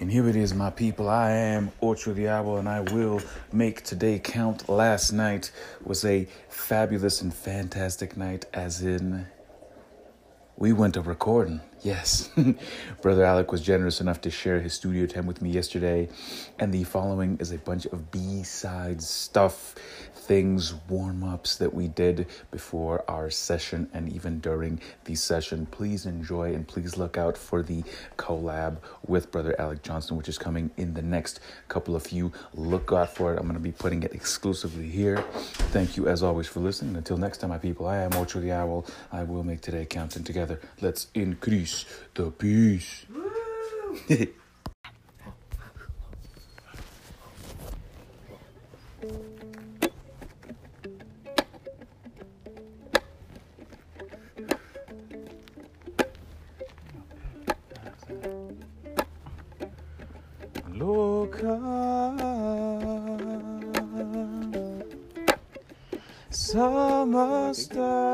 And here it is, my people. I am Ocho Diablo, and I will make today count. Last night was a fabulous and fantastic night, as in, we went to recording. Yes, Brother Alec was generous enough to share his studio time with me yesterday, and the following is a bunch of B side stuff, things, warm ups that we did before our session and even during the session. Please enjoy and please look out for the collab with Brother Alec Johnson, which is coming in the next couple of few. Look out for it. I'm going to be putting it exclusively here. Thank you, as always, for listening. Until next time, my people, I am Ocho the Owl. I will make today count, and together, let's increase the peace. Loca Summer star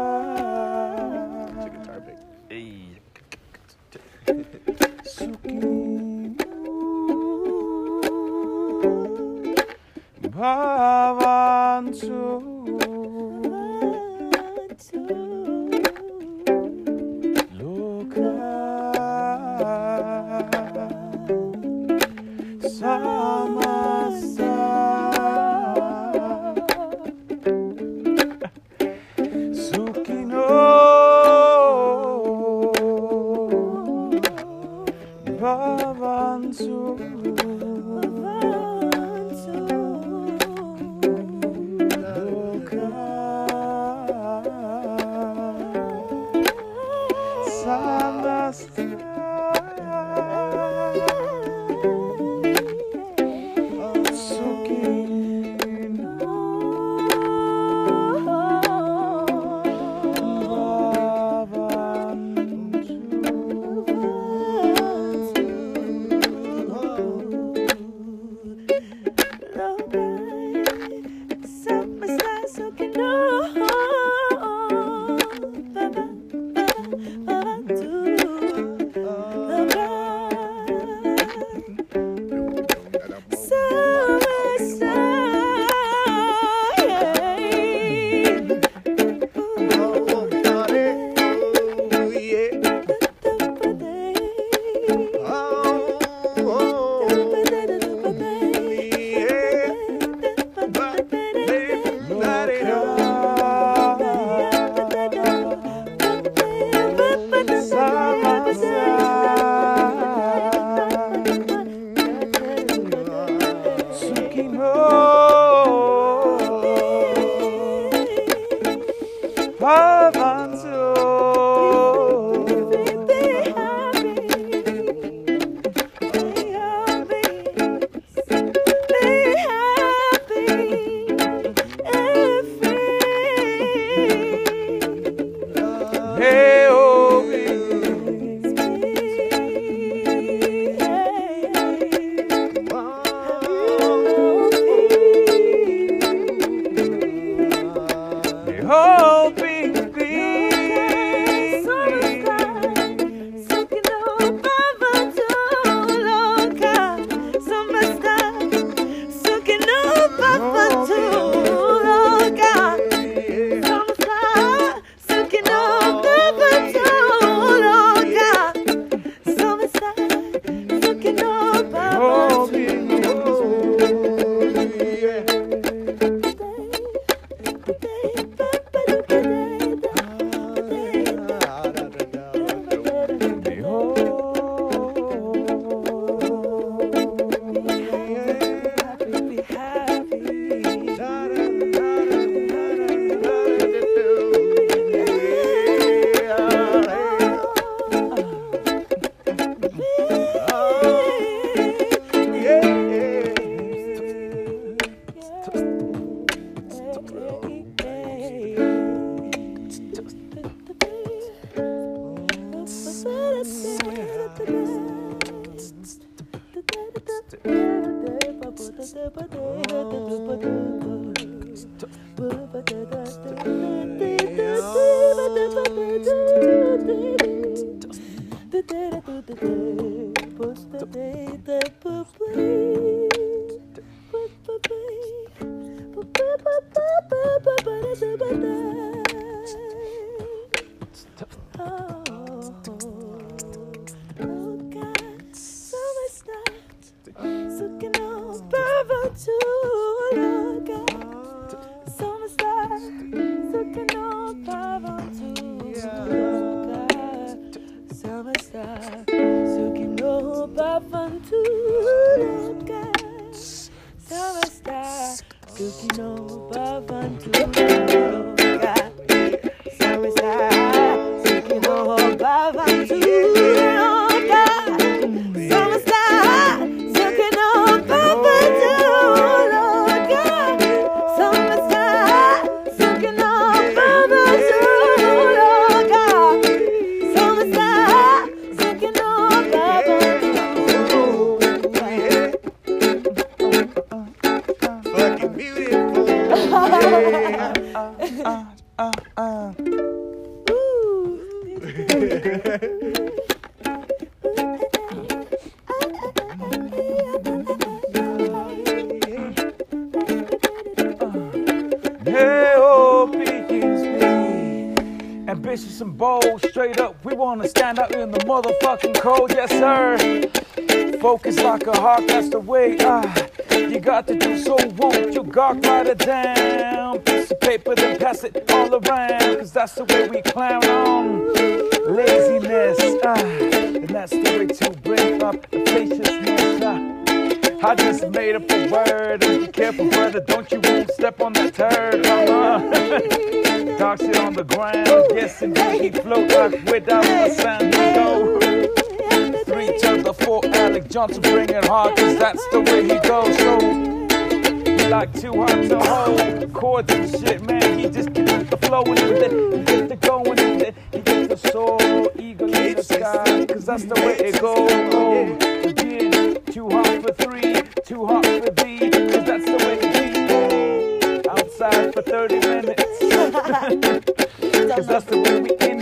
Posta Hey, oh, begins me. Ambitious and bold, straight up, we wanna stand out in the motherfucking cold, yes sir. Focus like a hawk, that's the way. You got to do so, won't you gawk write it down? Piece of paper, then pass it all around, cause that's the way we clown on laziness. Ah, and that's the way to bring up efficiousness. Ah. I just made up a word. Be careful, brother. Don't you won't step on that turd. Uh-huh. Dog shit on the ground. Yes, indeed, he float like without a sound. He Johnson bring it hard, cause that's the way he goes. So, he like too hot to hold. Chords and shit, man. He just gets the flow and then he gets the going and then he gets the soul. Eagle in the sky, cause that's the way it goes. Again, too hot for three, too hot for thee, cause that's the way it be. Outside for 30 minutes, cause that's the way we end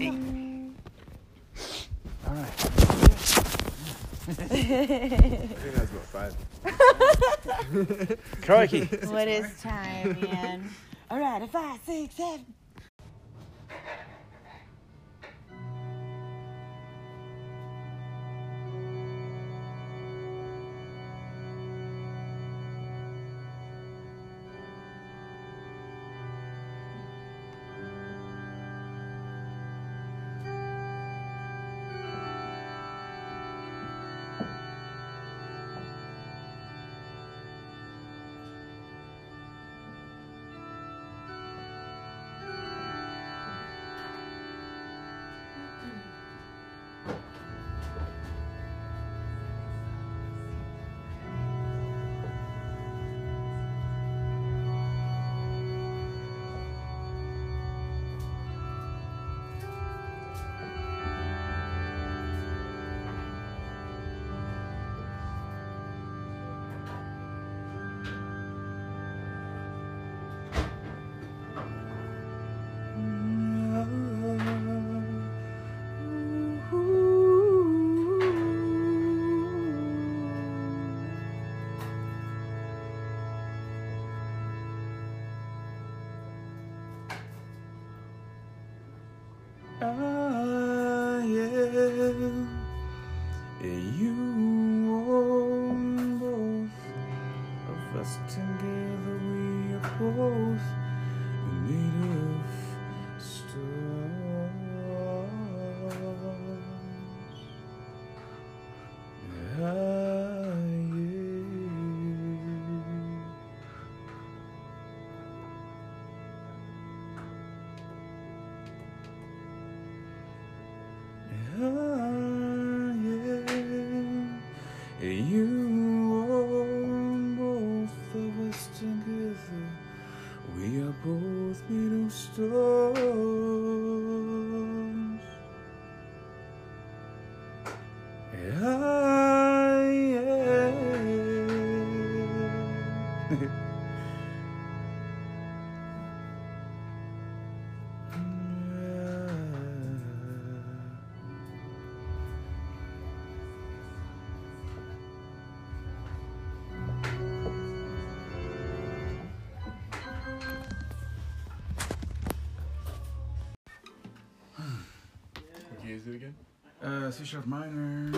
All right. I think that's about five. Crikey. What is time, man? All right, a five, six, seven. Can you do it again? Uh, C sharp minor.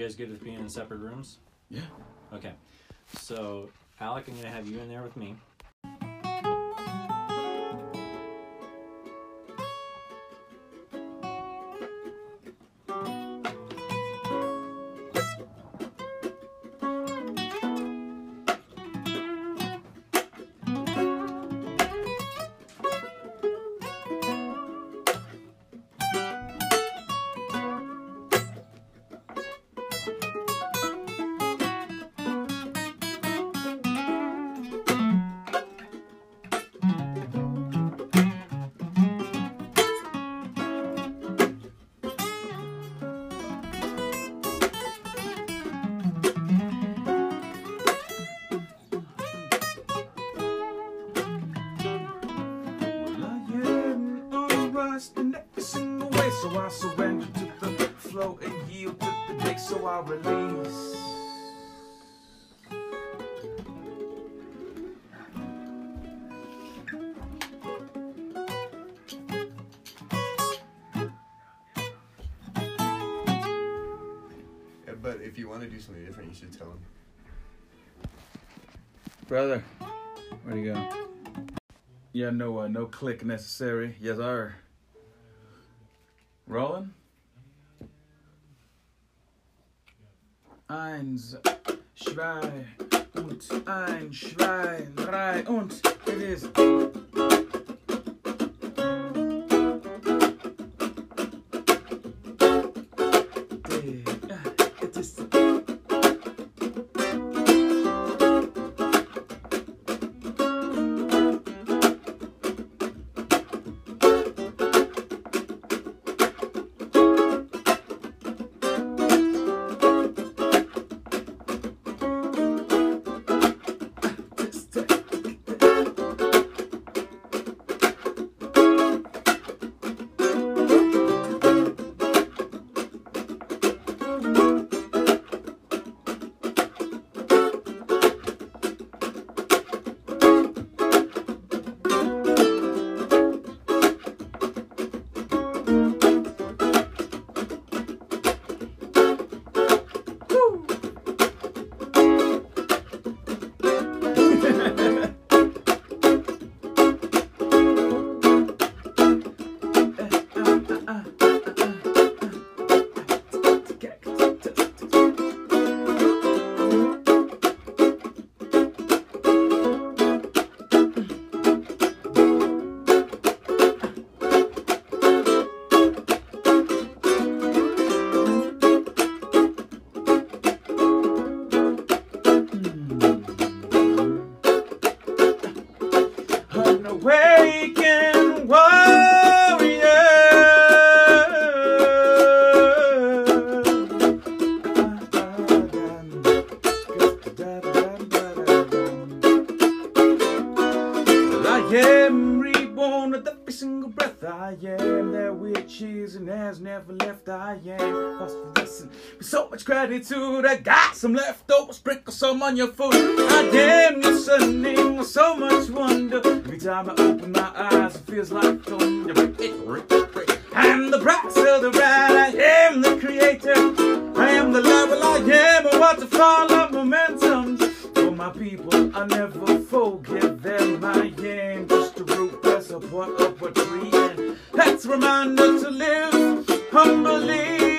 You guys good with being in separate rooms? Yeah. Okay. So, Alec, I'm going to have you in there with me. Day. Release. Yeah, but if you want to do something different, you should tell him. Brother, where'd he go? Yeah, no, uh, no click necessary. Yes, sir. Rolling. Eins, zwei und ein, zwei, drei und is. Gratitude. I got some leftover, sprinkle some on your food. I am listening with so much wonder. Every time I open my eyes, it feels like thunder. I'm the price of the ride. I am the creator. I am the level. I am a waterfall of momentum. For my people, I never forget them. I am just a root that's a part of a tree. And that's a reminder to live humbly.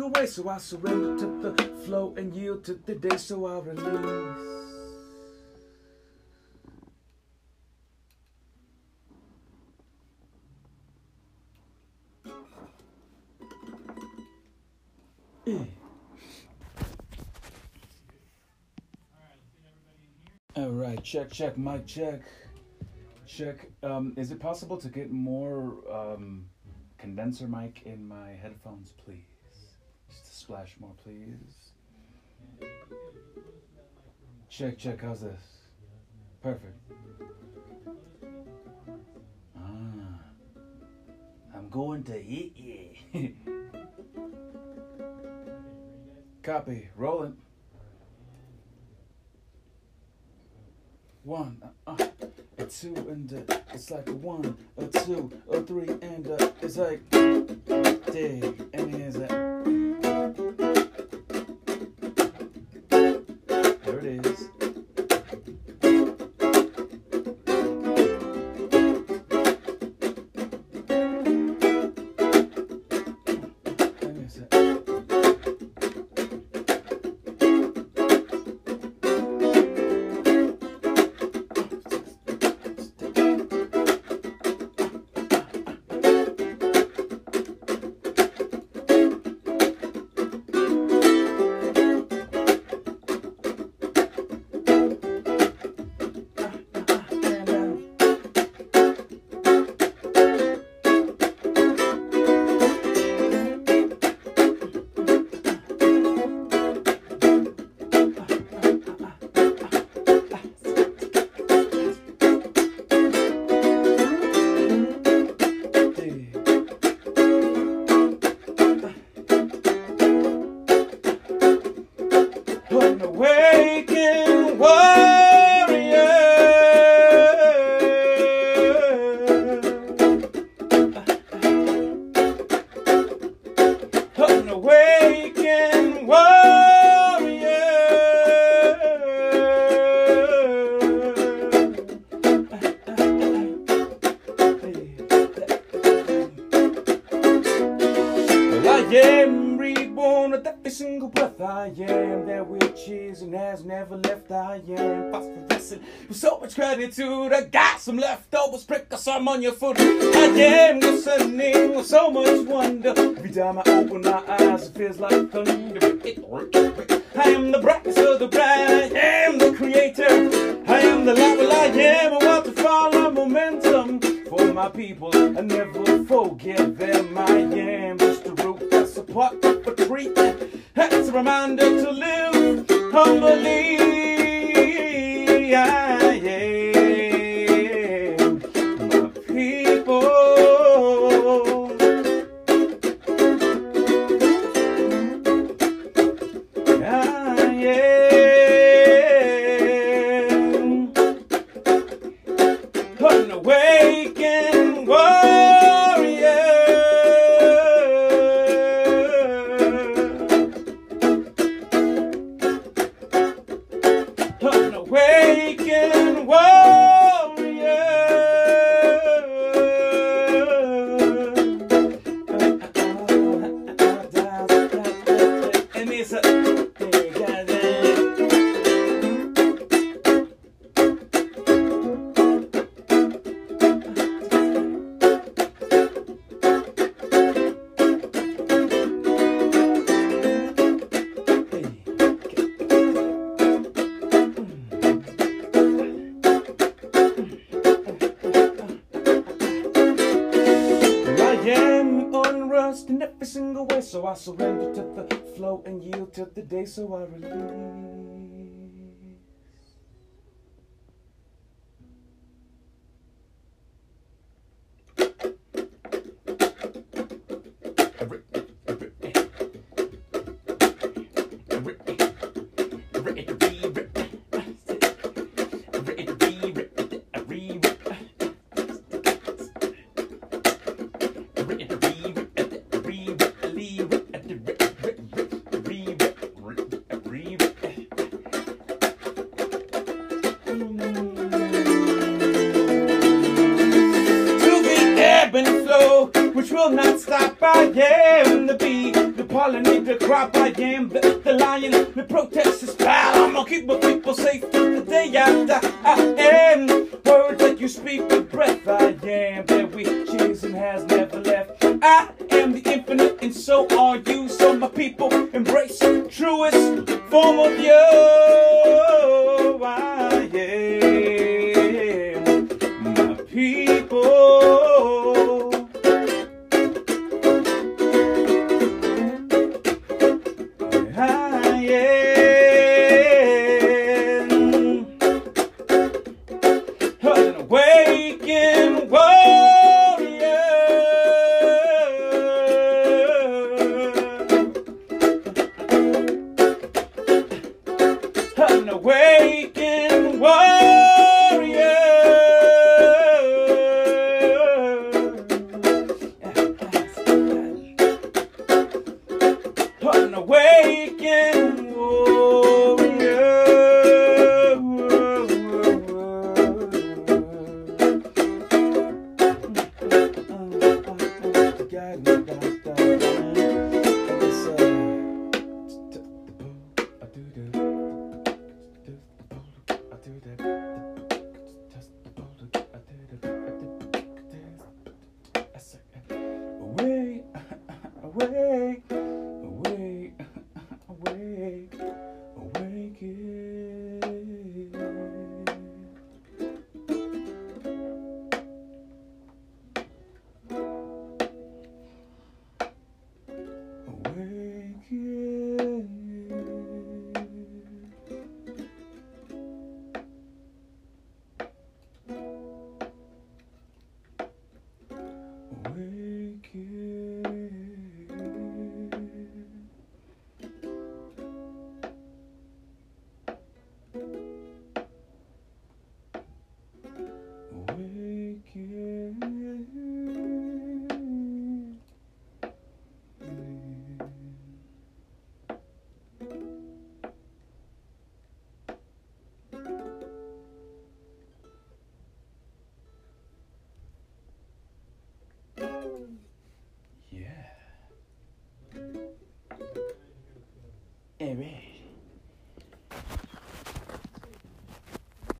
In every single way, so I surrender to the flow and yield to the day, so I release. All right, check, check, mic check. Check. Um, is it possible to get more um, condenser mic in my headphones, please? Just a splash more, please. Check, check. How's this? Perfect. Ah, I'm going to hit you. Copy. Rolling. One, uh, uh, a two, and uh, it's like a one, a two, a three, and uh, it's like dig, and here's that. I am that which is and has never left. I am phosphorescent. With so much gratitude, I got some leftovers. Prick some on your foot. I am listening with so much wonder. Every time I open my eyes, it feels like thunder. I am the brightest of the bright. I am the creator. I am the. Well, I am a want to follow momentum for my people. I never forget them. I am just a root that's a tree. That's a reminder to live humbly. Every single way, so I surrender to the flow and yield to the day, so I release. Bee, the pollinator crop. I am the, the lion, the protest is pal. I'm gonna keep my people safe the day after. I am words that you speak with breath. I am that which is and has never left. I am the infinite, and so are you. So my people embrace truest form of you. Yeah. Right.